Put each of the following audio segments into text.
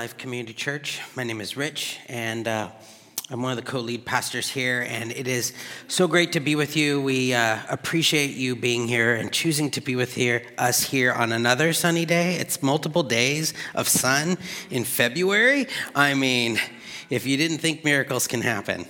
Life Community Church. My name is Rich, and uh, I'm one of the co lead pastors here, and it is so great to be with you. We uh, appreciate you being here and choosing to be with here, us here on another sunny day. It's multiple days of sun in February. I mean, if you didn't think miracles can happen,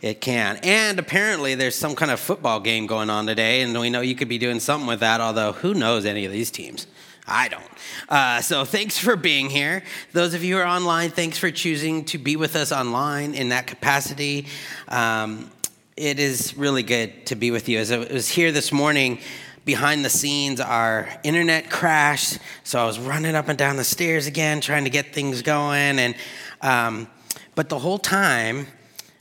it can. And apparently, there's some kind of football game going on today, and we know you could be doing something with that, although who knows any of these teams? I don't. Uh, so thanks for being here. Those of you who are online, thanks for choosing to be with us online in that capacity. Um, it is really good to be with you. As I was here this morning, behind the scenes, our internet crashed. So I was running up and down the stairs again, trying to get things going. And um, but the whole time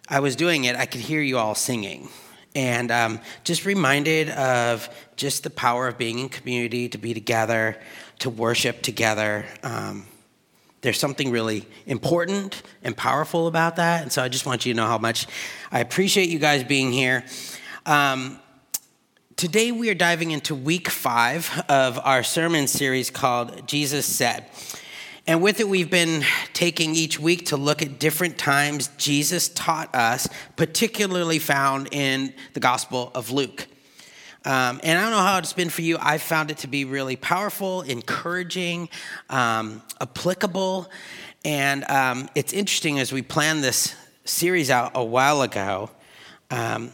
I was doing it, I could hear you all singing and um, just reminded of just the power of being in community, to be together, to worship together. Um, there's something really important and powerful about that. And so I just want you to know how much I appreciate you guys being here. Um, today we are diving into week five of our sermon series called Jesus Said. And with it, we've been taking each week to look at different times Jesus taught us, particularly found in the Gospel of Luke. Um, and I don't know how it's been for you. I found it to be really powerful, encouraging, um, applicable. And um, it's interesting as we planned this series out a while ago, um,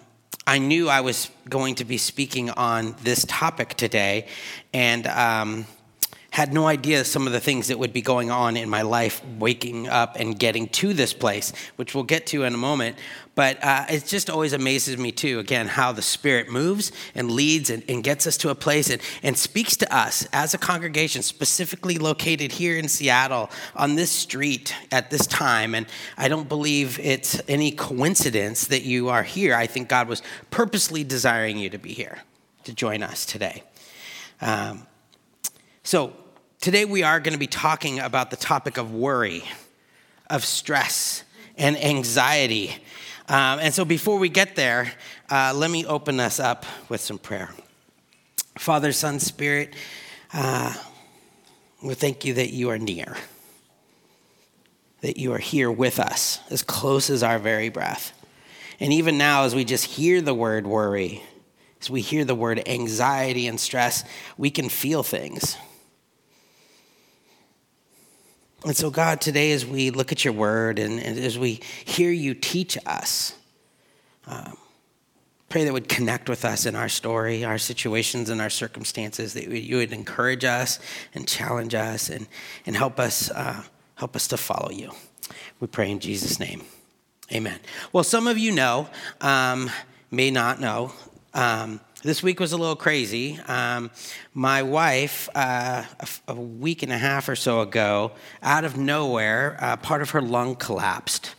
I knew I was going to be speaking on this topic today. And um, had no idea some of the things that would be going on in my life waking up and getting to this place, which we'll get to in a moment. But uh, it just always amazes me, too, again, how the Spirit moves and leads and, and gets us to a place and, and speaks to us as a congregation, specifically located here in Seattle on this street at this time. And I don't believe it's any coincidence that you are here. I think God was purposely desiring you to be here to join us today. Um, so, today we are going to be talking about the topic of worry, of stress, and anxiety. Um, and so, before we get there, uh, let me open us up with some prayer. Father, Son, Spirit, uh, we thank you that you are near, that you are here with us, as close as our very breath. And even now, as we just hear the word worry, as we hear the word anxiety and stress, we can feel things. And so, God, today as we look at your word and, and as we hear you teach us, um, pray that would connect with us in our story, our situations, and our circumstances, that you would encourage us and challenge us and, and help, us, uh, help us to follow you. We pray in Jesus' name. Amen. Well, some of you know, um, may not know. Um, this week was a little crazy. Um, my wife, uh, a, week and a half or so ago, out of nowhere, uh, part of her lung collapsed.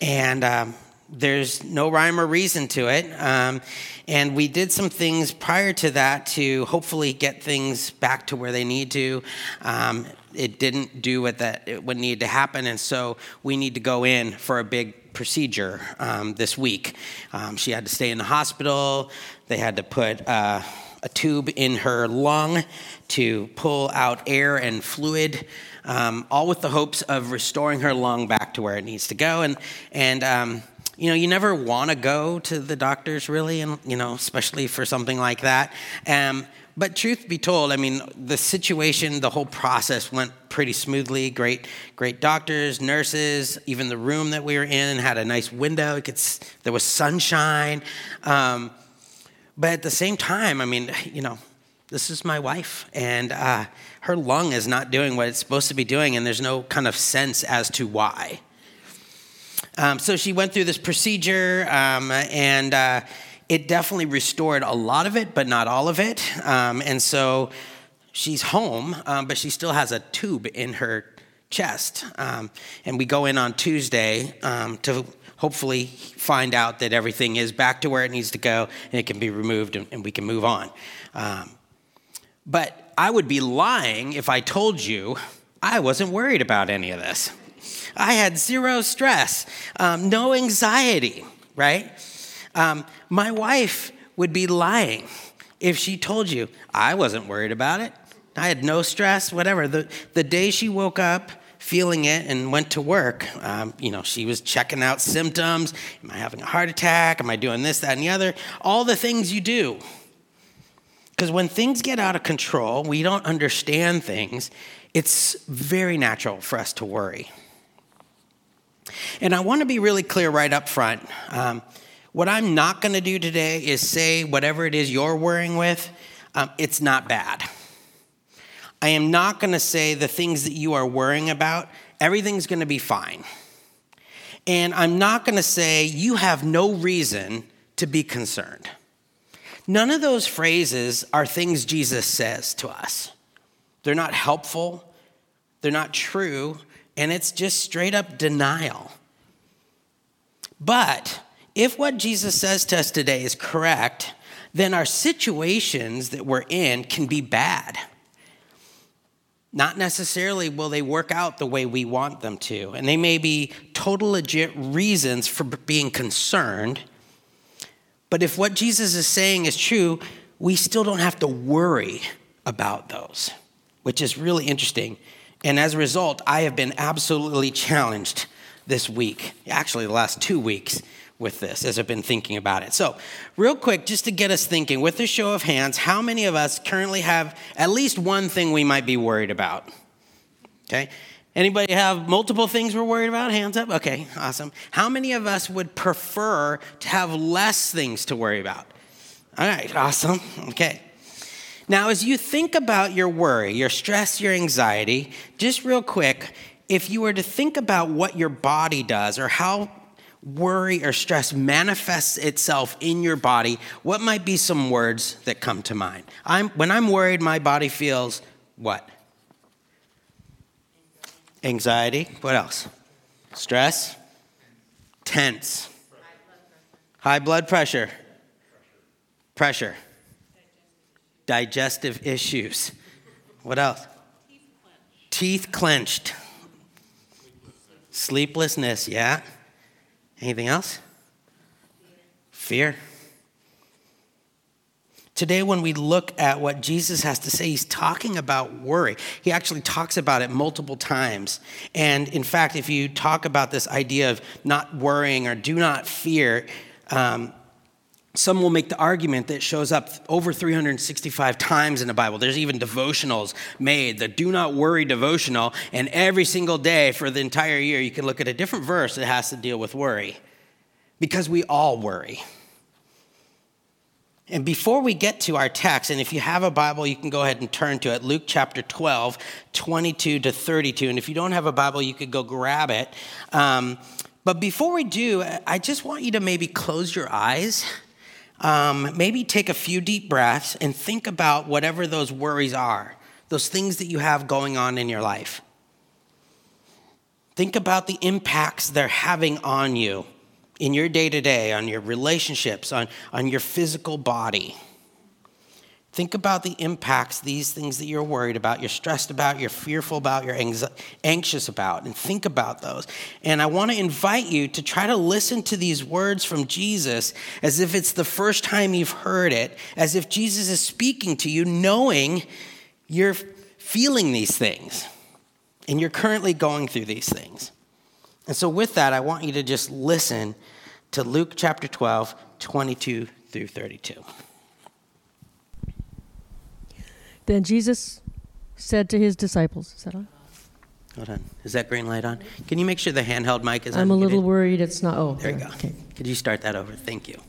And um, there's no rhyme or reason to it. Um, and we did some things prior to that to hopefully get things back to where they need to. Um, it didn't do what that what needed to happen, and so we need to go in for a big procedure um, this week. Um, she had to stay in the hospital. They had to put uh, a tube in her lung to pull out air and fluid, um, all with the hopes of restoring her lung back to where it needs to go. And, and um, you know, you never want to go to the doctors really, and, you know, especially for something like that. Um, but truth be told, I mean, the situation, the whole process went pretty smoothly. Great, great doctors, nurses, even the room that we were in had a nice window. Could, there was sunshine. Um, but at the same time, I mean, you know, this is my wife, and uh, her lung is not doing what it's supposed to be doing, and there's no kind of sense as to why. Um, so she went through this procedure, um, and uh, it definitely restored a lot of it, but not all of it. Um, and so she's home, um, but she still has a tube in her chest. Um, and we go in on Tuesday um, to hopefully find out that everything is back to where it needs to go and it can be removed and, and we can move on. Um, but I would be lying if I told you I wasn't worried about any of this. I had zero stress, um, no anxiety, right? Um, my wife would be lying if she told you I wasn't worried about it. I had no stress, whatever. The, the day she woke up feeling it and went to work. Um, you know, she was checking out symptoms. Am I having a heart attack? Am I doing this, that, and the other? All the things you do. Because when things get out of control, we don't understand things, it's very natural for us to worry. And I want to be really clear right up front. Um, what I'm not going to do today is say whatever it is you're worrying with, um, it's not bad. I am not going to say the things that you are worrying about, everything's going to be fine. And I'm not going to say you have no reason to be concerned. None of those phrases are things Jesus says to us. They're not helpful, they're not true, and it's just straight up denial. But if what Jesus says to us today is correct, then our situations that we're in can be bad. Not necessarily will they work out the way we want them to, and they may be total legit reasons for being concerned. But if what Jesus is saying is true, we still don't have to worry about those, which is really interesting. And as a result, I have been absolutely challenged this week, actually, the last two weeks, with this as I've been thinking about it. So, real quick, just to get us thinking, with a show of hands, how many of us currently have at least one thing we might be worried about? Okay. Anybody have multiple things we're worried about? Hands up. Okay, awesome. How many of us would prefer to have less things to worry about? All right, awesome. Okay. Now, as you think about your worry, your stress, your anxiety, just real quick, if you were to think about what your body does or how worry or stress manifests itself in your body, what might be some words that come to mind? I'm, when I'm worried, my body feels what? Anxiety. What else? Stress. Tense. High blood pressure. Pressure. Digestive issues. What else? Teeth clenched. Sleeplessness, yeah. Anything else? Fear. Today, when we look at what Jesus has to say, he's talking about worry. He actually talks about it multiple times. And in fact, if you talk about this idea of not worrying or do not fear, um, some will make the argument that shows up over 365 times in the Bible. There's even devotionals made, the Do Not Worry devotional, and every single day for the entire year, you can look at a different verse that has to deal with worry. Because we all worry. And before we get to our text, and if you have a Bible, you can go ahead and turn to it Luke chapter 12, 22 to 32. And if you don't have a Bible, you could go grab it. Um, but before we do, I just want you to maybe close your eyes. Um, maybe take a few deep breaths and think about whatever those worries are, those things that you have going on in your life. Think about the impacts they're having on you in your day to day, on your relationships, on, on your physical body. Think about the impacts, these things that you're worried about, you're stressed about, you're fearful about, you're anxious about, and think about those. And I want to invite you to try to listen to these words from Jesus as if it's the first time you've heard it, as if Jesus is speaking to you, knowing you're feeling these things and you're currently going through these things. And so, with that, I want you to just listen to Luke chapter 12, 22 through 32. Then Jesus said to his disciples, Is that on? Hold on. Is that green light on? Can you make sure the handheld mic is on? I'm a little worried it's not. Oh, there you go. Okay. Could you start that over? Thank you.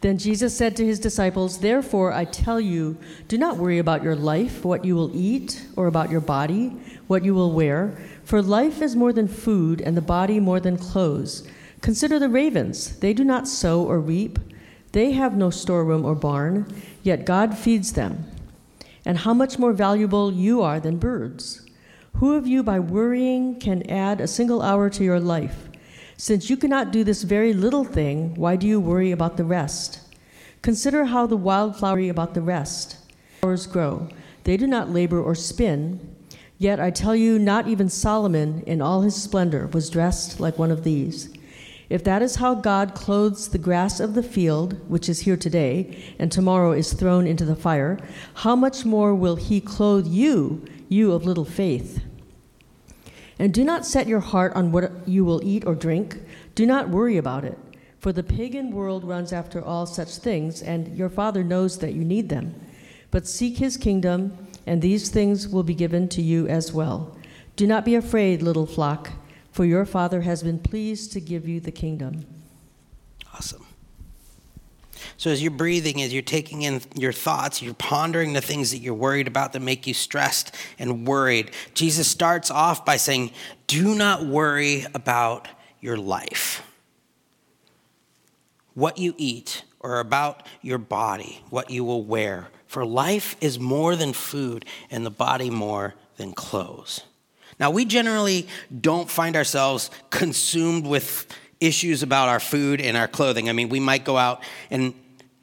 Then Jesus said to his disciples, Therefore I tell you, do not worry about your life, what you will eat, or about your body, what you will wear. For life is more than food, and the body more than clothes. Consider the ravens. They do not sow or reap, they have no storeroom or barn, yet God feeds them. And how much more valuable you are than birds. Who of you, by worrying, can add a single hour to your life? Since you cannot do this very little thing, why do you worry about the rest? Consider how the wildflower about the rest. Flowers grow. They do not labor or spin. Yet I tell you, not even Solomon in all his splendor was dressed like one of these. If that is how God clothes the grass of the field, which is here today, and tomorrow is thrown into the fire, how much more will he clothe you, you of little faith? And do not set your heart on what you will eat or drink. Do not worry about it. For the pagan world runs after all such things, and your Father knows that you need them. But seek his kingdom, and these things will be given to you as well. Do not be afraid, little flock, for your Father has been pleased to give you the kingdom. Awesome. So, as you're breathing, as you're taking in your thoughts, you're pondering the things that you're worried about that make you stressed and worried. Jesus starts off by saying, Do not worry about your life what you eat, or about your body, what you will wear. For life is more than food, and the body more than clothes. Now, we generally don't find ourselves consumed with issues about our food and our clothing. I mean, we might go out and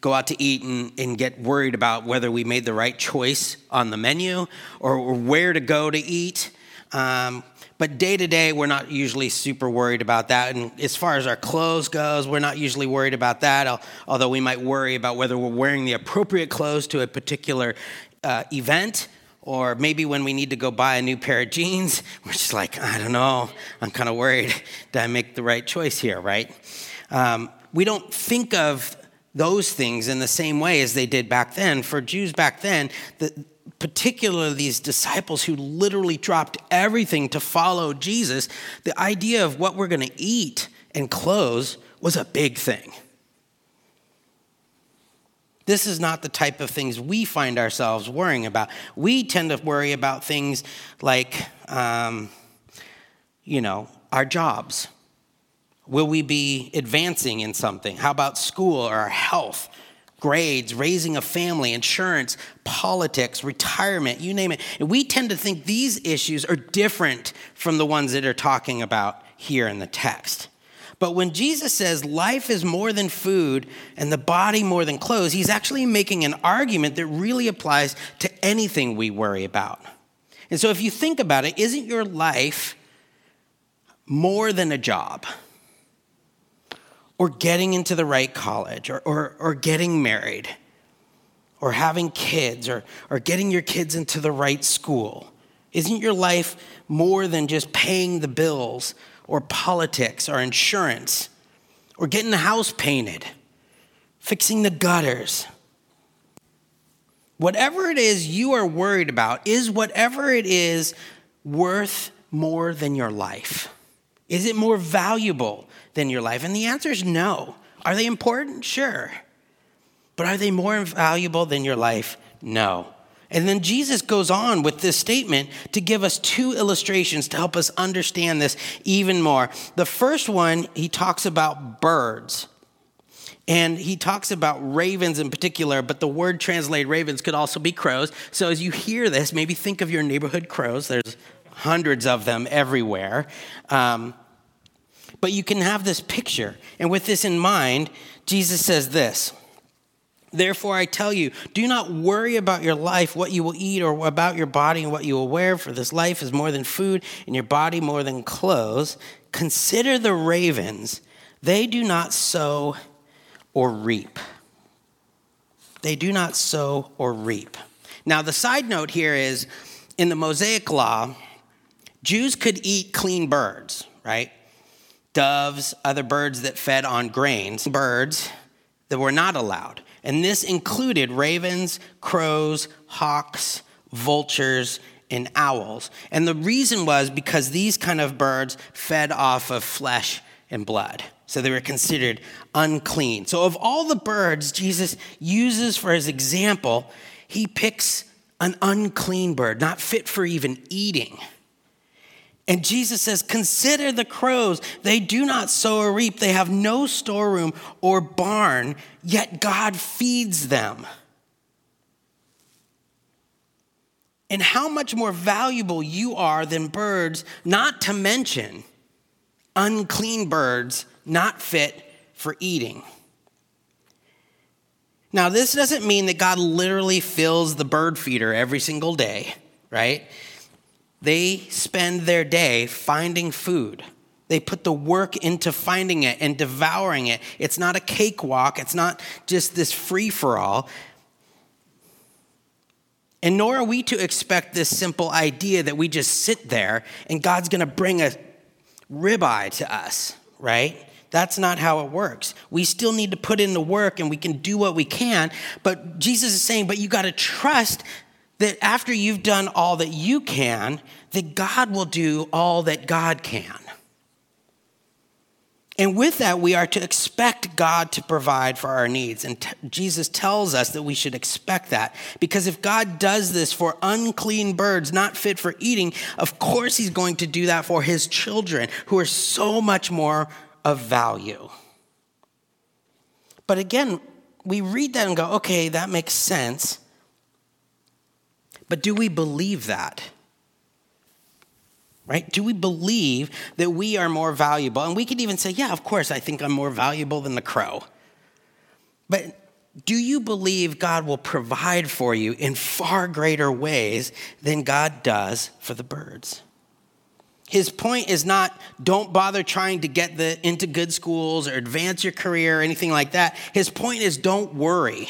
go out to eat and, and get worried about whether we made the right choice on the menu or, or where to go to eat. Um, but day to day, we're not usually super worried about that. And as far as our clothes goes, we're not usually worried about that. Although we might worry about whether we're wearing the appropriate clothes to a particular uh, event, or maybe when we need to go buy a new pair of jeans, we're just like, I don't know. I'm kind of worried. Did I make the right choice here? Right? Um, we don't think of those things in the same way as they did back then. For Jews back then, the particularly these disciples who literally dropped everything to follow Jesus, the idea of what we're going to eat and clothes was a big thing. This is not the type of things we find ourselves worrying about. We tend to worry about things like, um, you know, our jobs. Will we be advancing in something? How about school or our health? grades, raising a family, insurance, politics, retirement, you name it. And we tend to think these issues are different from the ones that are talking about here in the text. But when Jesus says life is more than food and the body more than clothes, he's actually making an argument that really applies to anything we worry about. And so if you think about it, isn't your life more than a job? or getting into the right college or, or, or getting married or having kids or, or getting your kids into the right school? Isn't your life more than just paying the bills or politics or insurance or getting the house painted, fixing the gutters? Whatever it is you are worried about, is whatever it is worth more than your life? Is it more valuable than your life? And the answer is no. Are they important? Sure. But are they more valuable than your life? No. And then Jesus goes on with this statement to give us two illustrations to help us understand this even more. The first one, he talks about birds. And he talks about ravens in particular, but the word translated ravens could also be crows. So as you hear this, maybe think of your neighborhood crows. There's hundreds of them everywhere. Um, but you can have this picture. And with this in mind, Jesus says this Therefore, I tell you, do not worry about your life, what you will eat, or about your body and what you will wear, for this life is more than food, and your body more than clothes. Consider the ravens. They do not sow or reap. They do not sow or reap. Now, the side note here is in the Mosaic Law, Jews could eat clean birds, right? doves, other birds that fed on grains, birds that were not allowed. And this included ravens, crows, hawks, vultures, and owls. And the reason was because these kind of birds fed off of flesh and blood. So they were considered unclean. So, of all the birds Jesus uses for his example, he picks an unclean bird, not fit for even eating. And Jesus says, Consider the crows. They do not sow or reap, they have no storeroom or barn, yet God feeds them. And how much more valuable you are than birds, not to mention unclean birds not fit for eating. Now, this doesn't mean that God literally fills the bird feeder every single day, right? They spend their day finding food. They put the work into finding it and devouring it. It's not a cakewalk, it's not just this free for all. And nor are we to expect this simple idea that we just sit there and God's going to bring a ribeye to us, right? That's not how it works. We still need to put in the work and we can do what we can. But Jesus is saying, but you got to trust that after you've done all that you can, that God will do all that God can. And with that, we are to expect God to provide for our needs. And t- Jesus tells us that we should expect that. Because if God does this for unclean birds not fit for eating, of course He's going to do that for His children who are so much more of value. But again, we read that and go, okay, that makes sense. But do we believe that? right? Do we believe that we are more valuable? And we could even say, yeah, of course, I think I'm more valuable than the crow. But do you believe God will provide for you in far greater ways than God does for the birds? His point is not don't bother trying to get the, into good schools or advance your career or anything like that. His point is don't worry.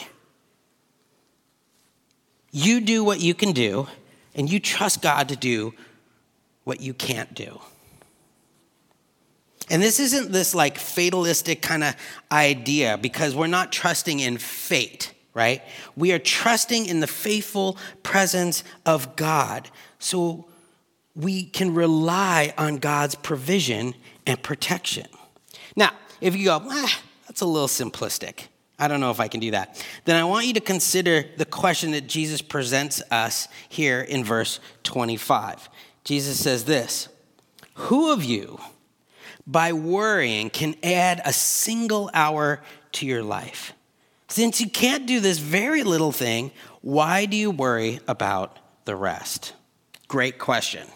You do what you can do, and you trust God to do what you can't do. And this isn't this like fatalistic kind of idea because we're not trusting in fate, right? We are trusting in the faithful presence of God. So we can rely on God's provision and protection. Now, if you go, ah, that's a little simplistic. I don't know if I can do that. Then I want you to consider the question that Jesus presents us here in verse 25. Jesus says this Who of you, by worrying, can add a single hour to your life? Since you can't do this very little thing, why do you worry about the rest? Great question.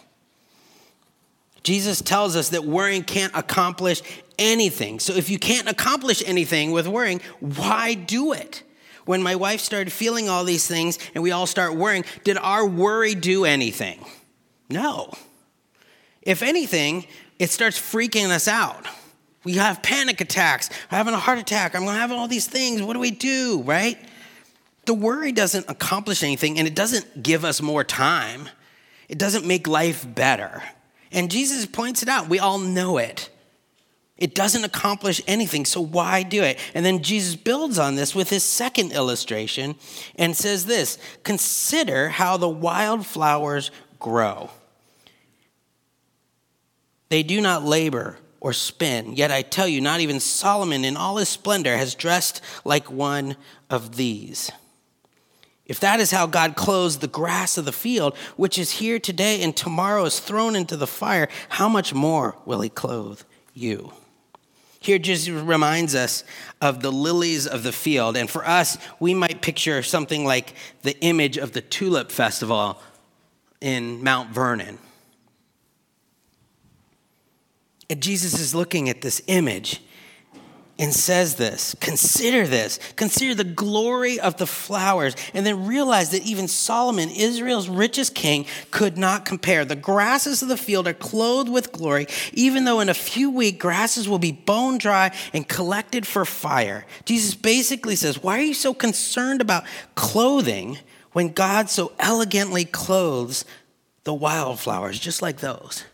Jesus tells us that worrying can't accomplish anything. So if you can't accomplish anything with worrying, why do it? When my wife started feeling all these things and we all start worrying, did our worry do anything? No. If anything, it starts freaking us out. We have panic attacks. I'm having a heart attack. I'm going to have all these things. What do we do, right? The worry doesn't accomplish anything and it doesn't give us more time. It doesn't make life better. And Jesus points it out. We all know it. It doesn't accomplish anything, so why do it? And then Jesus builds on this with his second illustration and says this Consider how the wildflowers grow. They do not labor or spin. Yet I tell you, not even Solomon in all his splendor has dressed like one of these. If that is how God clothes the grass of the field, which is here today and tomorrow is thrown into the fire, how much more will he clothe you? Here just reminds us of the lilies of the field. And for us, we might picture something like the image of the Tulip Festival in Mount Vernon and Jesus is looking at this image and says this Consider this. Consider the glory of the flowers. And then realize that even Solomon, Israel's richest king, could not compare. The grasses of the field are clothed with glory, even though in a few weeks grasses will be bone dry and collected for fire. Jesus basically says, Why are you so concerned about clothing when God so elegantly clothes the wildflowers, just like those?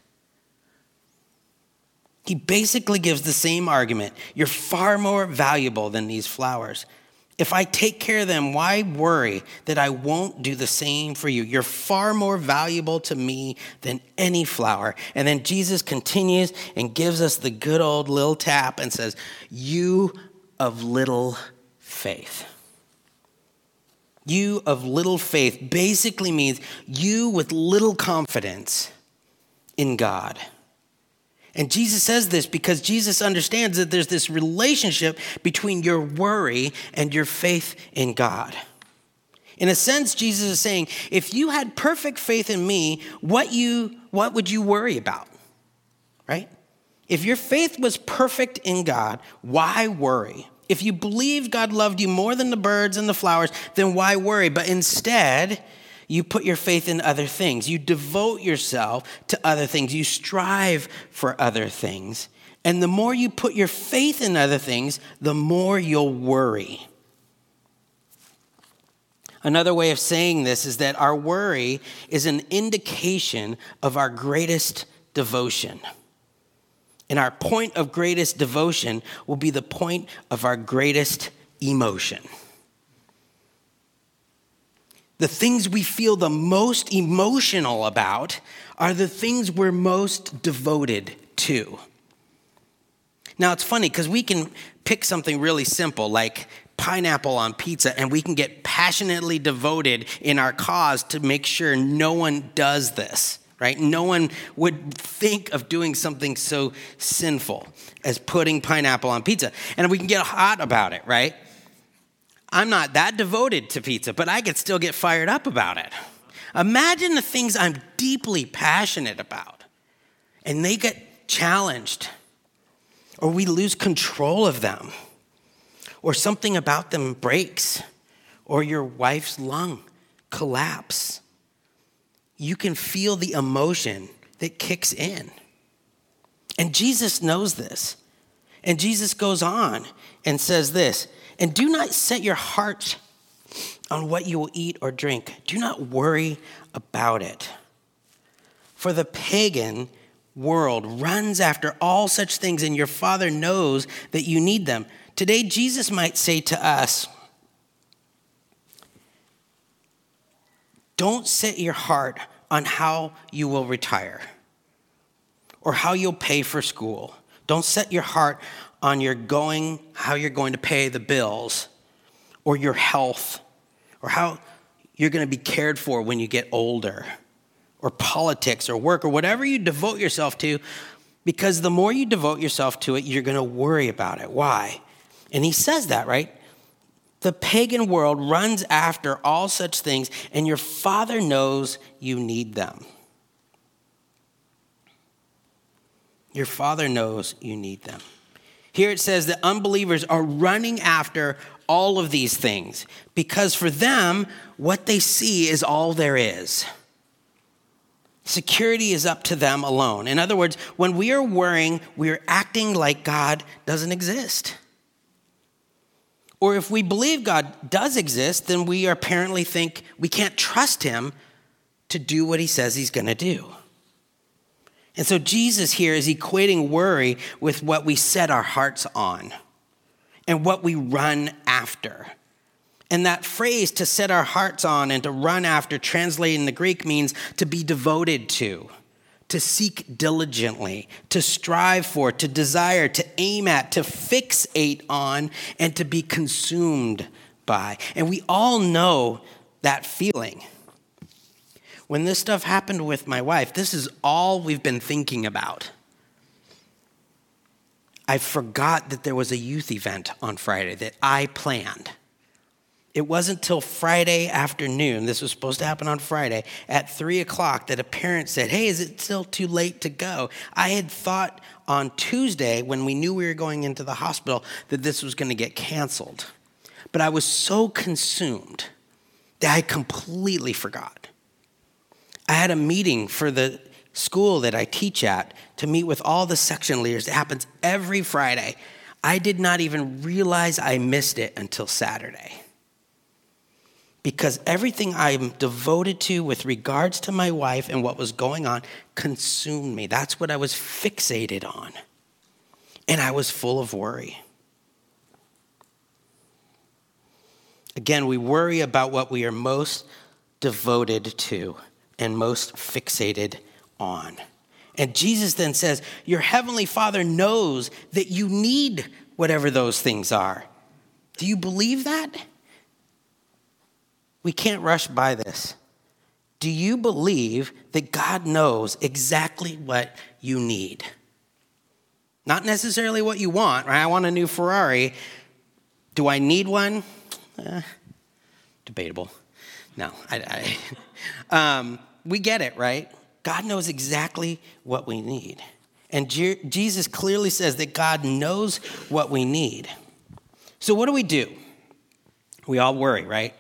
He basically gives the same argument. You're far more valuable than these flowers. If I take care of them, why worry that I won't do the same for you? You're far more valuable to me than any flower. And then Jesus continues and gives us the good old little tap and says, You of little faith. You of little faith basically means you with little confidence in God. And Jesus says this because Jesus understands that there's this relationship between your worry and your faith in God. In a sense, Jesus is saying, if you had perfect faith in me, what, you, what would you worry about? Right? If your faith was perfect in God, why worry? If you believed God loved you more than the birds and the flowers, then why worry? But instead, you put your faith in other things. You devote yourself to other things. You strive for other things. And the more you put your faith in other things, the more you'll worry. Another way of saying this is that our worry is an indication of our greatest devotion. And our point of greatest devotion will be the point of our greatest emotion. The things we feel the most emotional about are the things we're most devoted to. Now, it's funny because we can pick something really simple like pineapple on pizza, and we can get passionately devoted in our cause to make sure no one does this, right? No one would think of doing something so sinful as putting pineapple on pizza. And we can get hot about it, right? I'm not that devoted to pizza, but I could still get fired up about it. Imagine the things I'm deeply passionate about, and they get challenged, or we lose control of them, or something about them breaks, or your wife's lung collapse. You can feel the emotion that kicks in. And Jesus knows this. And Jesus goes on and says this And do not set your heart on what you will eat or drink. Do not worry about it. For the pagan world runs after all such things, and your Father knows that you need them. Today, Jesus might say to us, Don't set your heart on how you will retire or how you'll pay for school. Don't set your heart on your going, how you're going to pay the bills or your health or how you're going to be cared for when you get older, or politics, or work, or whatever you devote yourself to, because the more you devote yourself to it, you're going to worry about it. Why? And he says that, right? The pagan world runs after all such things, and your Father knows you need them. Your Father knows you need them. Here it says that unbelievers are running after all of these things because for them, what they see is all there is. Security is up to them alone. In other words, when we are worrying, we are acting like God doesn't exist. Or if we believe God does exist, then we apparently think we can't trust him to do what he says he's going to do. And so Jesus here is equating worry with what we set our hearts on and what we run after. And that phrase to set our hearts on and to run after, translated in the Greek, means to be devoted to, to seek diligently, to strive for, to desire, to aim at, to fixate on, and to be consumed by. And we all know that feeling. When this stuff happened with my wife, this is all we've been thinking about. I forgot that there was a youth event on Friday that I planned. It wasn't till Friday afternoon, this was supposed to happen on Friday, at three o'clock, that a parent said, Hey, is it still too late to go? I had thought on Tuesday, when we knew we were going into the hospital, that this was going to get canceled. But I was so consumed that I completely forgot. I had a meeting for the school that I teach at to meet with all the section leaders. It happens every Friday. I did not even realize I missed it until Saturday. Because everything I'm devoted to with regards to my wife and what was going on consumed me. That's what I was fixated on. And I was full of worry. Again, we worry about what we are most devoted to and most fixated on. And Jesus then says, Your heavenly Father knows that you need whatever those things are. Do you believe that? We can't rush by this. Do you believe that God knows exactly what you need? Not necessarily what you want, right? I want a new Ferrari. Do I need one? Eh, debatable. No, I, I um, we get it, right? God knows exactly what we need. And Je- Jesus clearly says that God knows what we need. So, what do we do? We all worry, right?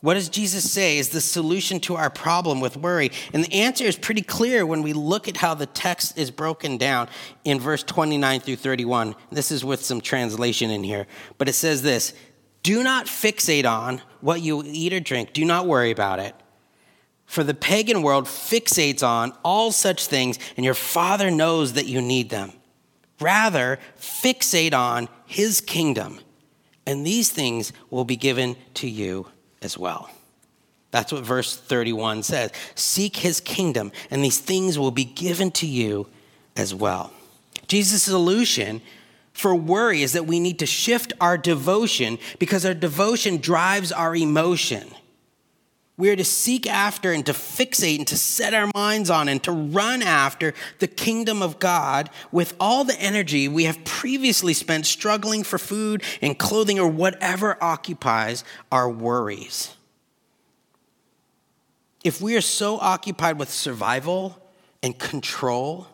What does Jesus say is the solution to our problem with worry? And the answer is pretty clear when we look at how the text is broken down in verse 29 through 31. This is with some translation in here, but it says this Do not fixate on what you eat or drink. Do not worry about it. For the pagan world fixates on all such things, and your Father knows that you need them. Rather, fixate on His kingdom, and these things will be given to you as well. That's what verse 31 says. Seek His kingdom, and these things will be given to you as well. Jesus' solution for worry is that we need to shift our devotion because our devotion drives our emotion. We are to seek after and to fixate and to set our minds on and to run after the kingdom of God with all the energy we have previously spent struggling for food and clothing or whatever occupies our worries. If we are so occupied with survival and control,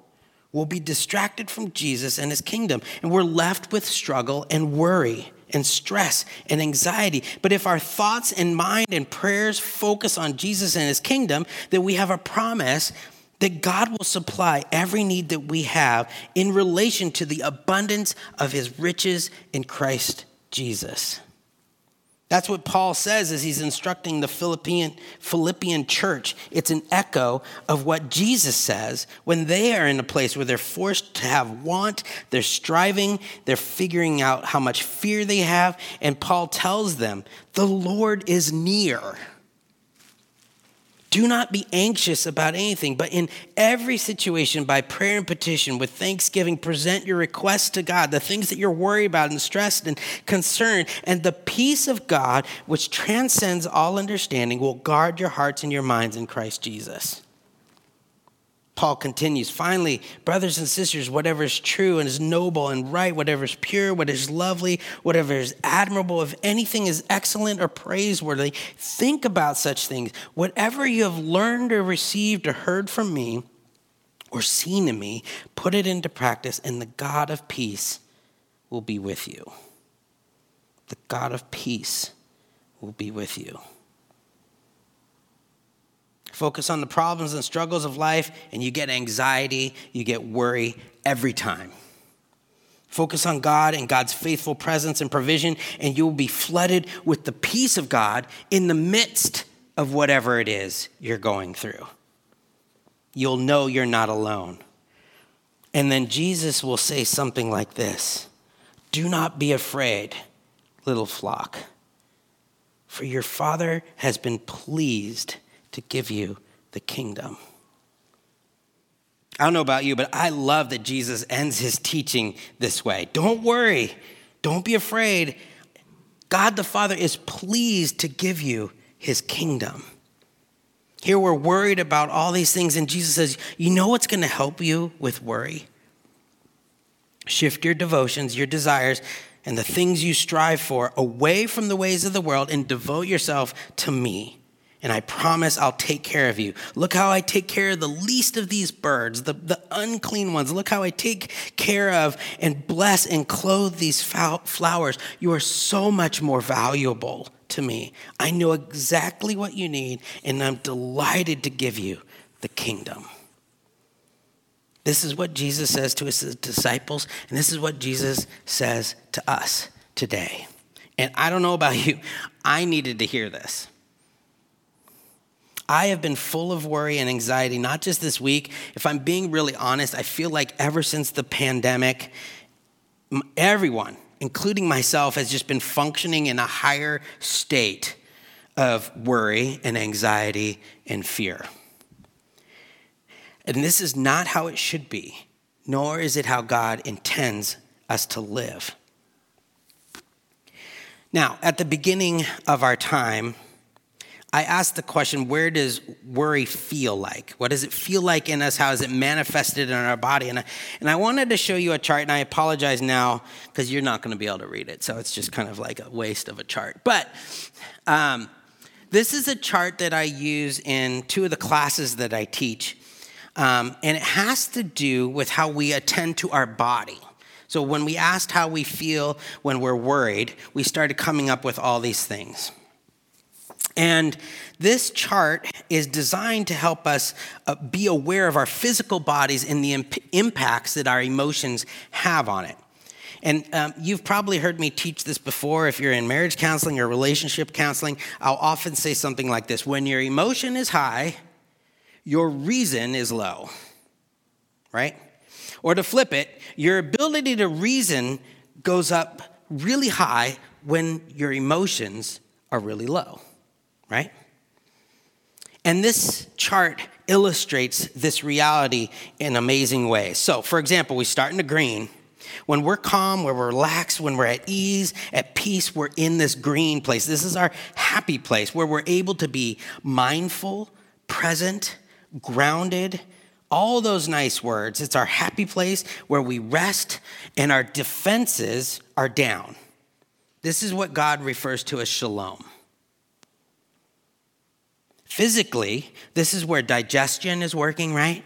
will be distracted from Jesus and his kingdom, and we're left with struggle and worry and stress and anxiety. But if our thoughts and mind and prayers focus on Jesus and his kingdom, then we have a promise that God will supply every need that we have in relation to the abundance of his riches in Christ Jesus. That's what Paul says as he's instructing the Philippian, Philippian church. It's an echo of what Jesus says when they are in a place where they're forced to have want, they're striving, they're figuring out how much fear they have. And Paul tells them, The Lord is near. Do not be anxious about anything, but in every situation, by prayer and petition, with thanksgiving, present your requests to God, the things that you're worried about and stressed and concerned. And the peace of God, which transcends all understanding, will guard your hearts and your minds in Christ Jesus. Paul continues, finally, brothers and sisters, whatever is true and is noble and right, whatever is pure, what is lovely, whatever is admirable, if anything is excellent or praiseworthy, think about such things. Whatever you have learned or received or heard from me or seen in me, put it into practice, and the God of peace will be with you. The God of peace will be with you. Focus on the problems and struggles of life, and you get anxiety, you get worry every time. Focus on God and God's faithful presence and provision, and you will be flooded with the peace of God in the midst of whatever it is you're going through. You'll know you're not alone. And then Jesus will say something like this Do not be afraid, little flock, for your Father has been pleased to give you the kingdom. I don't know about you, but I love that Jesus ends his teaching this way. Don't worry, don't be afraid. God the Father is pleased to give you his kingdom. Here we're worried about all these things, and Jesus says, You know what's going to help you with worry? Shift your devotions, your desires, and the things you strive for away from the ways of the world and devote yourself to me and I promise I'll take care of you. Look how I take care of the least of these birds, the, the unclean ones. Look how I take care of and bless and clothe these flowers. You are so much more valuable to me. I know exactly what you need, and I'm delighted to give you the kingdom. This is what Jesus says to his disciples, and this is what Jesus says to us today. And I don't know about you, I needed to hear this. I have been full of worry and anxiety, not just this week. If I'm being really honest, I feel like ever since the pandemic, everyone, including myself, has just been functioning in a higher state of worry and anxiety and fear. And this is not how it should be, nor is it how God intends us to live. Now, at the beginning of our time, I asked the question where does worry feel like? What does it feel like in us? How is it manifested in our body? And I, and I wanted to show you a chart, and I apologize now because you're not going to be able to read it. So it's just kind of like a waste of a chart. But um, this is a chart that I use in two of the classes that I teach. Um, and it has to do with how we attend to our body. So when we asked how we feel when we're worried, we started coming up with all these things. And this chart is designed to help us uh, be aware of our physical bodies and the imp- impacts that our emotions have on it. And um, you've probably heard me teach this before. If you're in marriage counseling or relationship counseling, I'll often say something like this When your emotion is high, your reason is low, right? Or to flip it, your ability to reason goes up really high when your emotions are really low, right? And this chart illustrates this reality in amazing ways. So, for example, we start in the green. When we're calm, when we're relaxed, when we're at ease, at peace, we're in this green place. This is our happy place where we're able to be mindful, present, grounded, all those nice words. It's our happy place where we rest and our defenses are down. This is what God refers to as shalom. Physically, this is where digestion is working, right?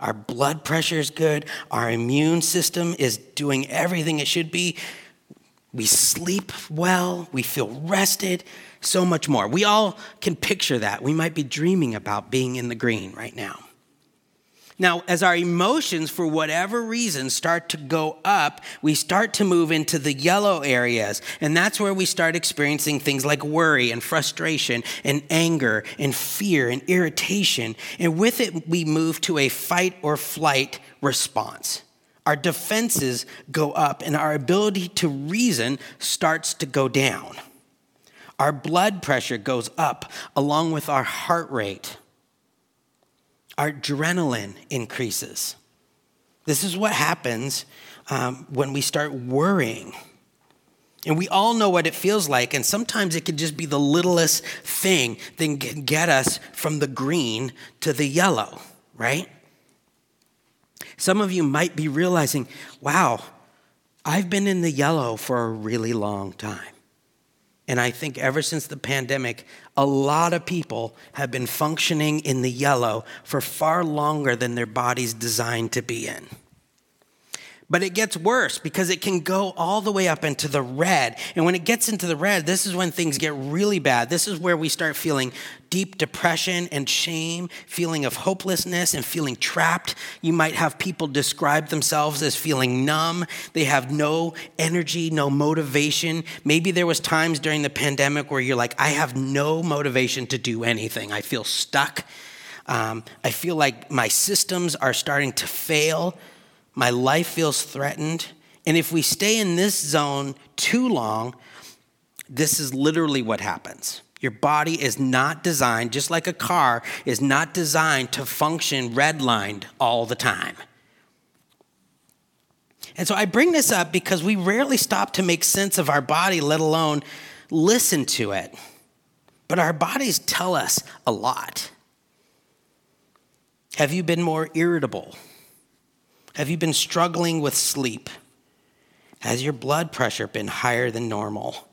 Our blood pressure is good. Our immune system is doing everything it should be. We sleep well. We feel rested. So much more. We all can picture that. We might be dreaming about being in the green right now. Now, as our emotions, for whatever reason, start to go up, we start to move into the yellow areas. And that's where we start experiencing things like worry and frustration and anger and fear and irritation. And with it, we move to a fight or flight response. Our defenses go up, and our ability to reason starts to go down. Our blood pressure goes up along with our heart rate our adrenaline increases. This is what happens um, when we start worrying. And we all know what it feels like, and sometimes it can just be the littlest thing that can get us from the green to the yellow, right? Some of you might be realizing, wow, I've been in the yellow for a really long time. And I think ever since the pandemic, a lot of people have been functioning in the yellow for far longer than their body's designed to be in. But it gets worse because it can go all the way up into the red. And when it gets into the red, this is when things get really bad. This is where we start feeling deep depression and shame, feeling of hopelessness and feeling trapped. You might have people describe themselves as feeling numb. They have no energy, no motivation. Maybe there was times during the pandemic where you're like, I have no motivation to do anything. I feel stuck. Um, I feel like my systems are starting to fail. My life feels threatened. And if we stay in this zone too long, this is literally what happens. Your body is not designed, just like a car is not designed to function redlined all the time. And so I bring this up because we rarely stop to make sense of our body, let alone listen to it. But our bodies tell us a lot. Have you been more irritable? Have you been struggling with sleep? Has your blood pressure been higher than normal?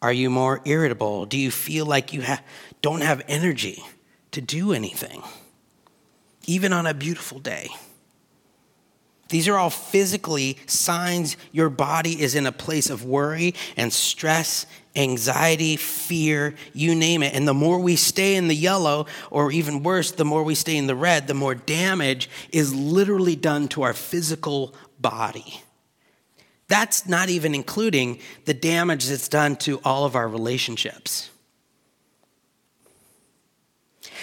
Are you more irritable? Do you feel like you ha- don't have energy to do anything, even on a beautiful day? These are all physically signs your body is in a place of worry and stress, anxiety, fear, you name it. And the more we stay in the yellow, or even worse, the more we stay in the red, the more damage is literally done to our physical body. That's not even including the damage that's done to all of our relationships.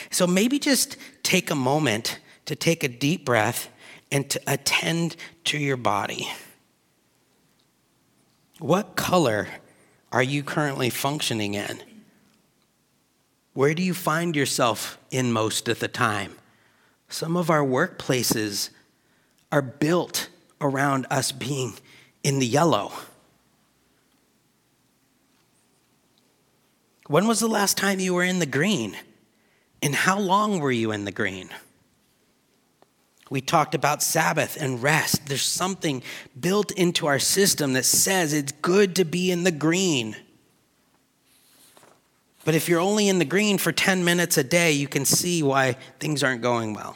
So maybe just take a moment to take a deep breath and to attend to your body. What color are you currently functioning in? Where do you find yourself in most of the time? Some of our workplaces are built around us being in the yellow. When was the last time you were in the green? And how long were you in the green? We talked about Sabbath and rest. There's something built into our system that says it's good to be in the green. But if you're only in the green for 10 minutes a day, you can see why things aren't going well.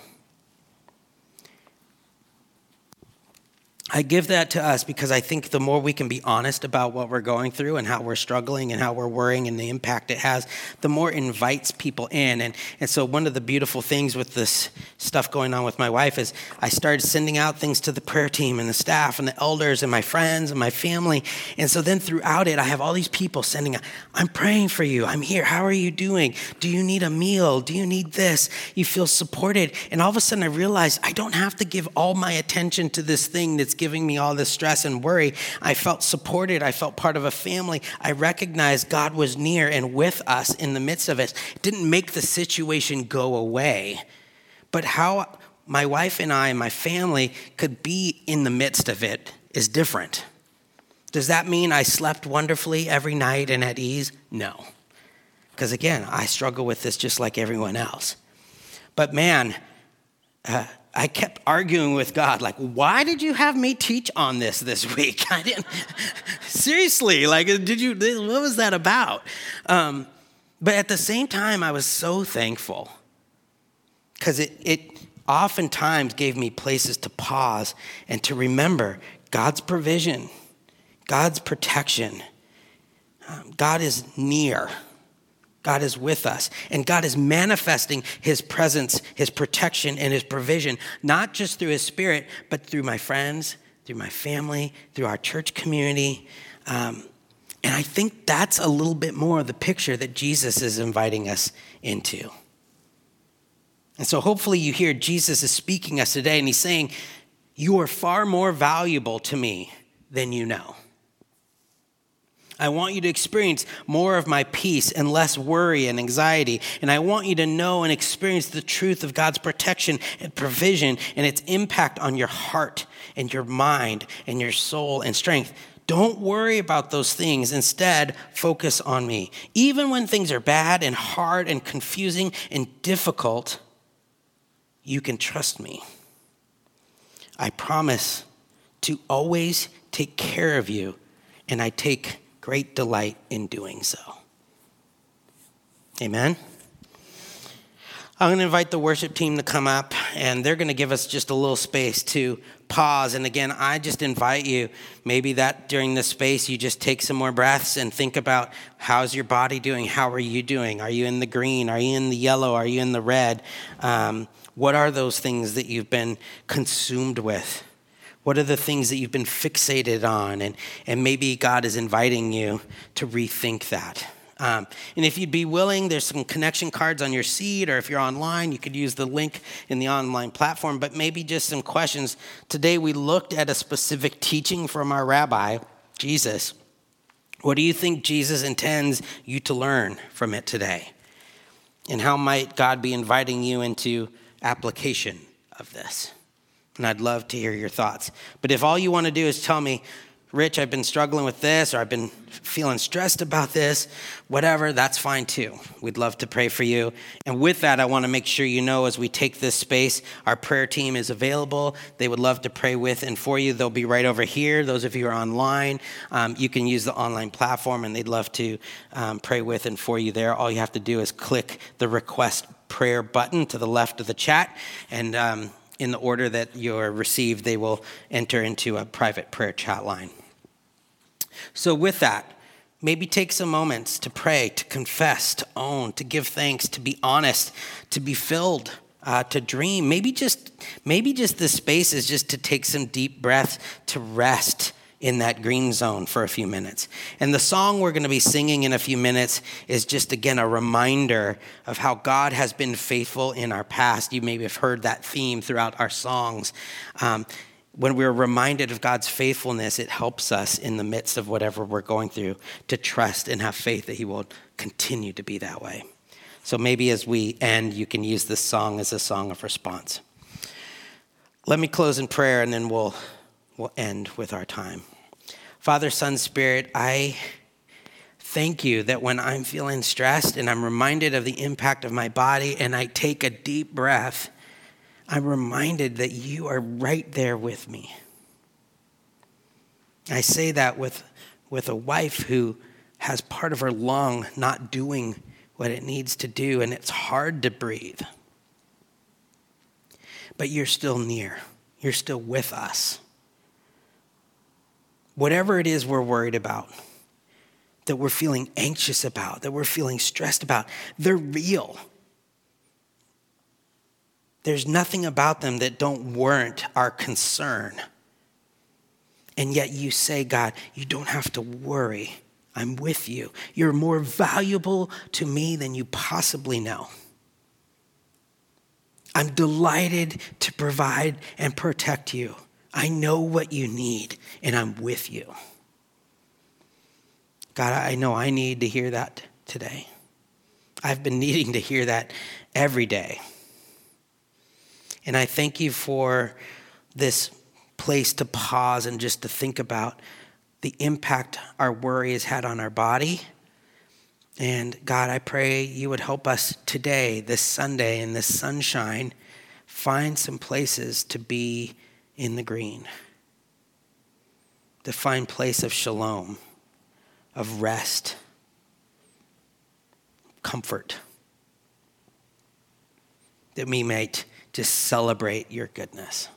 I give that to us because I think the more we can be honest about what we're going through and how we're struggling and how we're worrying and the impact it has, the more it invites people in. And, and so, one of the beautiful things with this stuff going on with my wife is I started sending out things to the prayer team and the staff and the elders and my friends and my family. And so, then throughout it, I have all these people sending out, I'm praying for you. I'm here. How are you doing? Do you need a meal? Do you need this? You feel supported. And all of a sudden, I realized I don't have to give all my attention to this thing that's giving me all this stress and worry. I felt supported. I felt part of a family. I recognized God was near and with us in the midst of it. It didn't make the situation go away, but how my wife and I and my family could be in the midst of it is different. Does that mean I slept wonderfully every night and at ease? No. Because again, I struggle with this just like everyone else. But man, uh, I kept arguing with God, like, why did you have me teach on this this week? I didn't, seriously, like, did you, what was that about? Um, but at the same time, I was so thankful because it, it oftentimes gave me places to pause and to remember God's provision, God's protection. Um, God is near. God is with us, and God is manifesting His presence, His protection, and His provision, not just through His Spirit, but through my friends, through my family, through our church community. Um, and I think that's a little bit more of the picture that Jesus is inviting us into. And so hopefully you hear Jesus is speaking us today, and He's saying, You are far more valuable to me than you know. I want you to experience more of my peace and less worry and anxiety. And I want you to know and experience the truth of God's protection and provision and its impact on your heart and your mind and your soul and strength. Don't worry about those things. Instead, focus on me. Even when things are bad and hard and confusing and difficult, you can trust me. I promise to always take care of you, and I take great delight in doing so. Amen. I'm going to invite the worship team to come up, and they're going to give us just a little space to pause. And again, I just invite you, maybe that during this space, you just take some more breaths and think about how's your body doing? How are you doing? Are you in the green? Are you in the yellow? Are you in the red? Um, what are those things that you've been consumed with? What are the things that you've been fixated on? And, and maybe God is inviting you to rethink that. Um, and if you'd be willing, there's some connection cards on your seat, or if you're online, you could use the link in the online platform. But maybe just some questions. Today, we looked at a specific teaching from our rabbi, Jesus. What do you think Jesus intends you to learn from it today? And how might God be inviting you into application of this? And I'd love to hear your thoughts. But if all you want to do is tell me, Rich, I've been struggling with this, or I've been feeling stressed about this, whatever, that's fine too. We'd love to pray for you. And with that, I want to make sure you know as we take this space, our prayer team is available. They would love to pray with and for you. They'll be right over here. Those of you who are online, um, you can use the online platform, and they'd love to um, pray with and for you there. All you have to do is click the request prayer button to the left of the chat, and um, in the order that you're received, they will enter into a private prayer chat line. So, with that, maybe take some moments to pray, to confess, to own, to give thanks, to be honest, to be filled. Uh, to dream maybe just maybe just the space is just to take some deep breaths to rest in that green zone for a few minutes. And the song we're going to be singing in a few minutes is just, again, a reminder of how God has been faithful in our past. You maybe have heard that theme throughout our songs. Um, when we're reminded of God's faithfulness, it helps us in the midst of whatever we're going through to trust and have faith that He will continue to be that way. So maybe as we end, you can use this song as a song of response. Let me close in prayer and then we'll will end with our time. Father, Son, Spirit, I thank you that when I'm feeling stressed and I'm reminded of the impact of my body and I take a deep breath, I'm reminded that you are right there with me. I say that with, with a wife who has part of her lung not doing what it needs to do, and it's hard to breathe. But you're still near, you're still with us. Whatever it is we're worried about, that we're feeling anxious about, that we're feeling stressed about, they're real. There's nothing about them that don't warrant our concern. And yet you say, God, you don't have to worry. I'm with you. You're more valuable to me than you possibly know. I'm delighted to provide and protect you. I know what you need, and I'm with you. God, I know I need to hear that today. I've been needing to hear that every day. And I thank you for this place to pause and just to think about the impact our worry has had on our body. And God, I pray you would help us today, this Sunday, in this sunshine, find some places to be in the green, to find place of shalom, of rest, comfort, that we might just celebrate your goodness.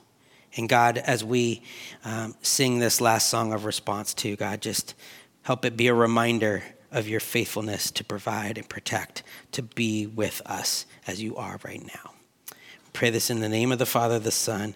And God, as we um, sing this last song of response to God, just help it be a reminder of your faithfulness to provide and protect, to be with us as you are right now. Pray this in the name of the Father, the Son,